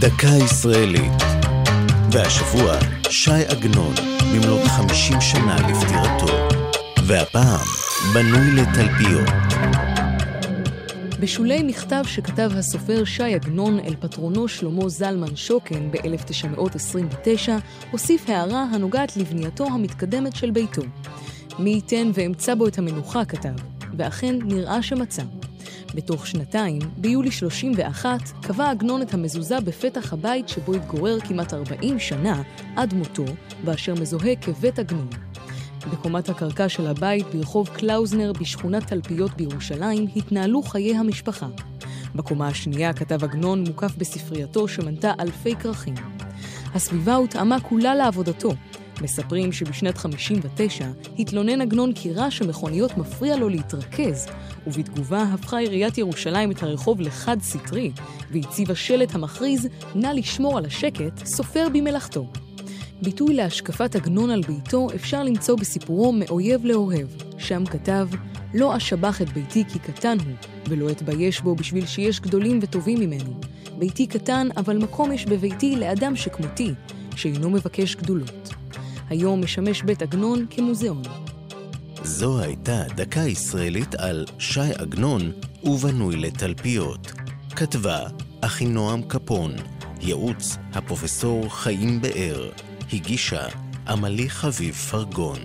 דקה ישראלית. והשבוע, שי עגנון, במלאת 50 שנה לפטירתו. והפעם, בנוי לתלפיות. בשולי מכתב שכתב הסופר ש"י עגנון אל פטרונו שלמה זלמן שוקן ב-1929, הוסיף הערה הנוגעת לבנייתו המתקדמת של ביתו. מי ייתן ואמצא בו את המנוחה, כתב, ואכן נראה שמצא. בתוך שנתיים, ביולי 31, קבע עגנון את המזוזה בפתח הבית שבו התגורר כמעט 40 שנה עד מותו, ואשר מזוהה כבית עגנון. בקומת הקרקע של הבית ברחוב קלאוזנר בשכונת תלפיות בירושלים התנהלו חיי המשפחה. בקומה השנייה כתב עגנון מוקף בספרייתו שמנתה אלפי כרכים. הסביבה הותאמה כולה לעבודתו. מספרים שבשנת 59 התלונן עגנון כי רעש המכוניות מפריע לו להתרכז, ובתגובה הפכה עיריית ירושלים את הרחוב לחד-סטרי, והציבה שלט המכריז "נא לשמור על השקט, סופר במלאכתו". ביטוי להשקפת עגנון על ביתו אפשר למצוא בסיפורו מאויב לאוהב, שם כתב לא אשבח את ביתי כי קטן הוא, ולא אתבייש בו בשביל שיש גדולים וטובים ממנו. ביתי קטן, אבל מקום יש בביתי לאדם שכמותי, שאינו מבקש גדולות. היום משמש בית עגנון כמוזיאון. זו הייתה דקה ישראלית על ש"י עגנון ובנוי לתלפיות. כתבה אחינועם קפון, ייעוץ הפרופסור חיים באר. הגישה עמלי חביב פרגון.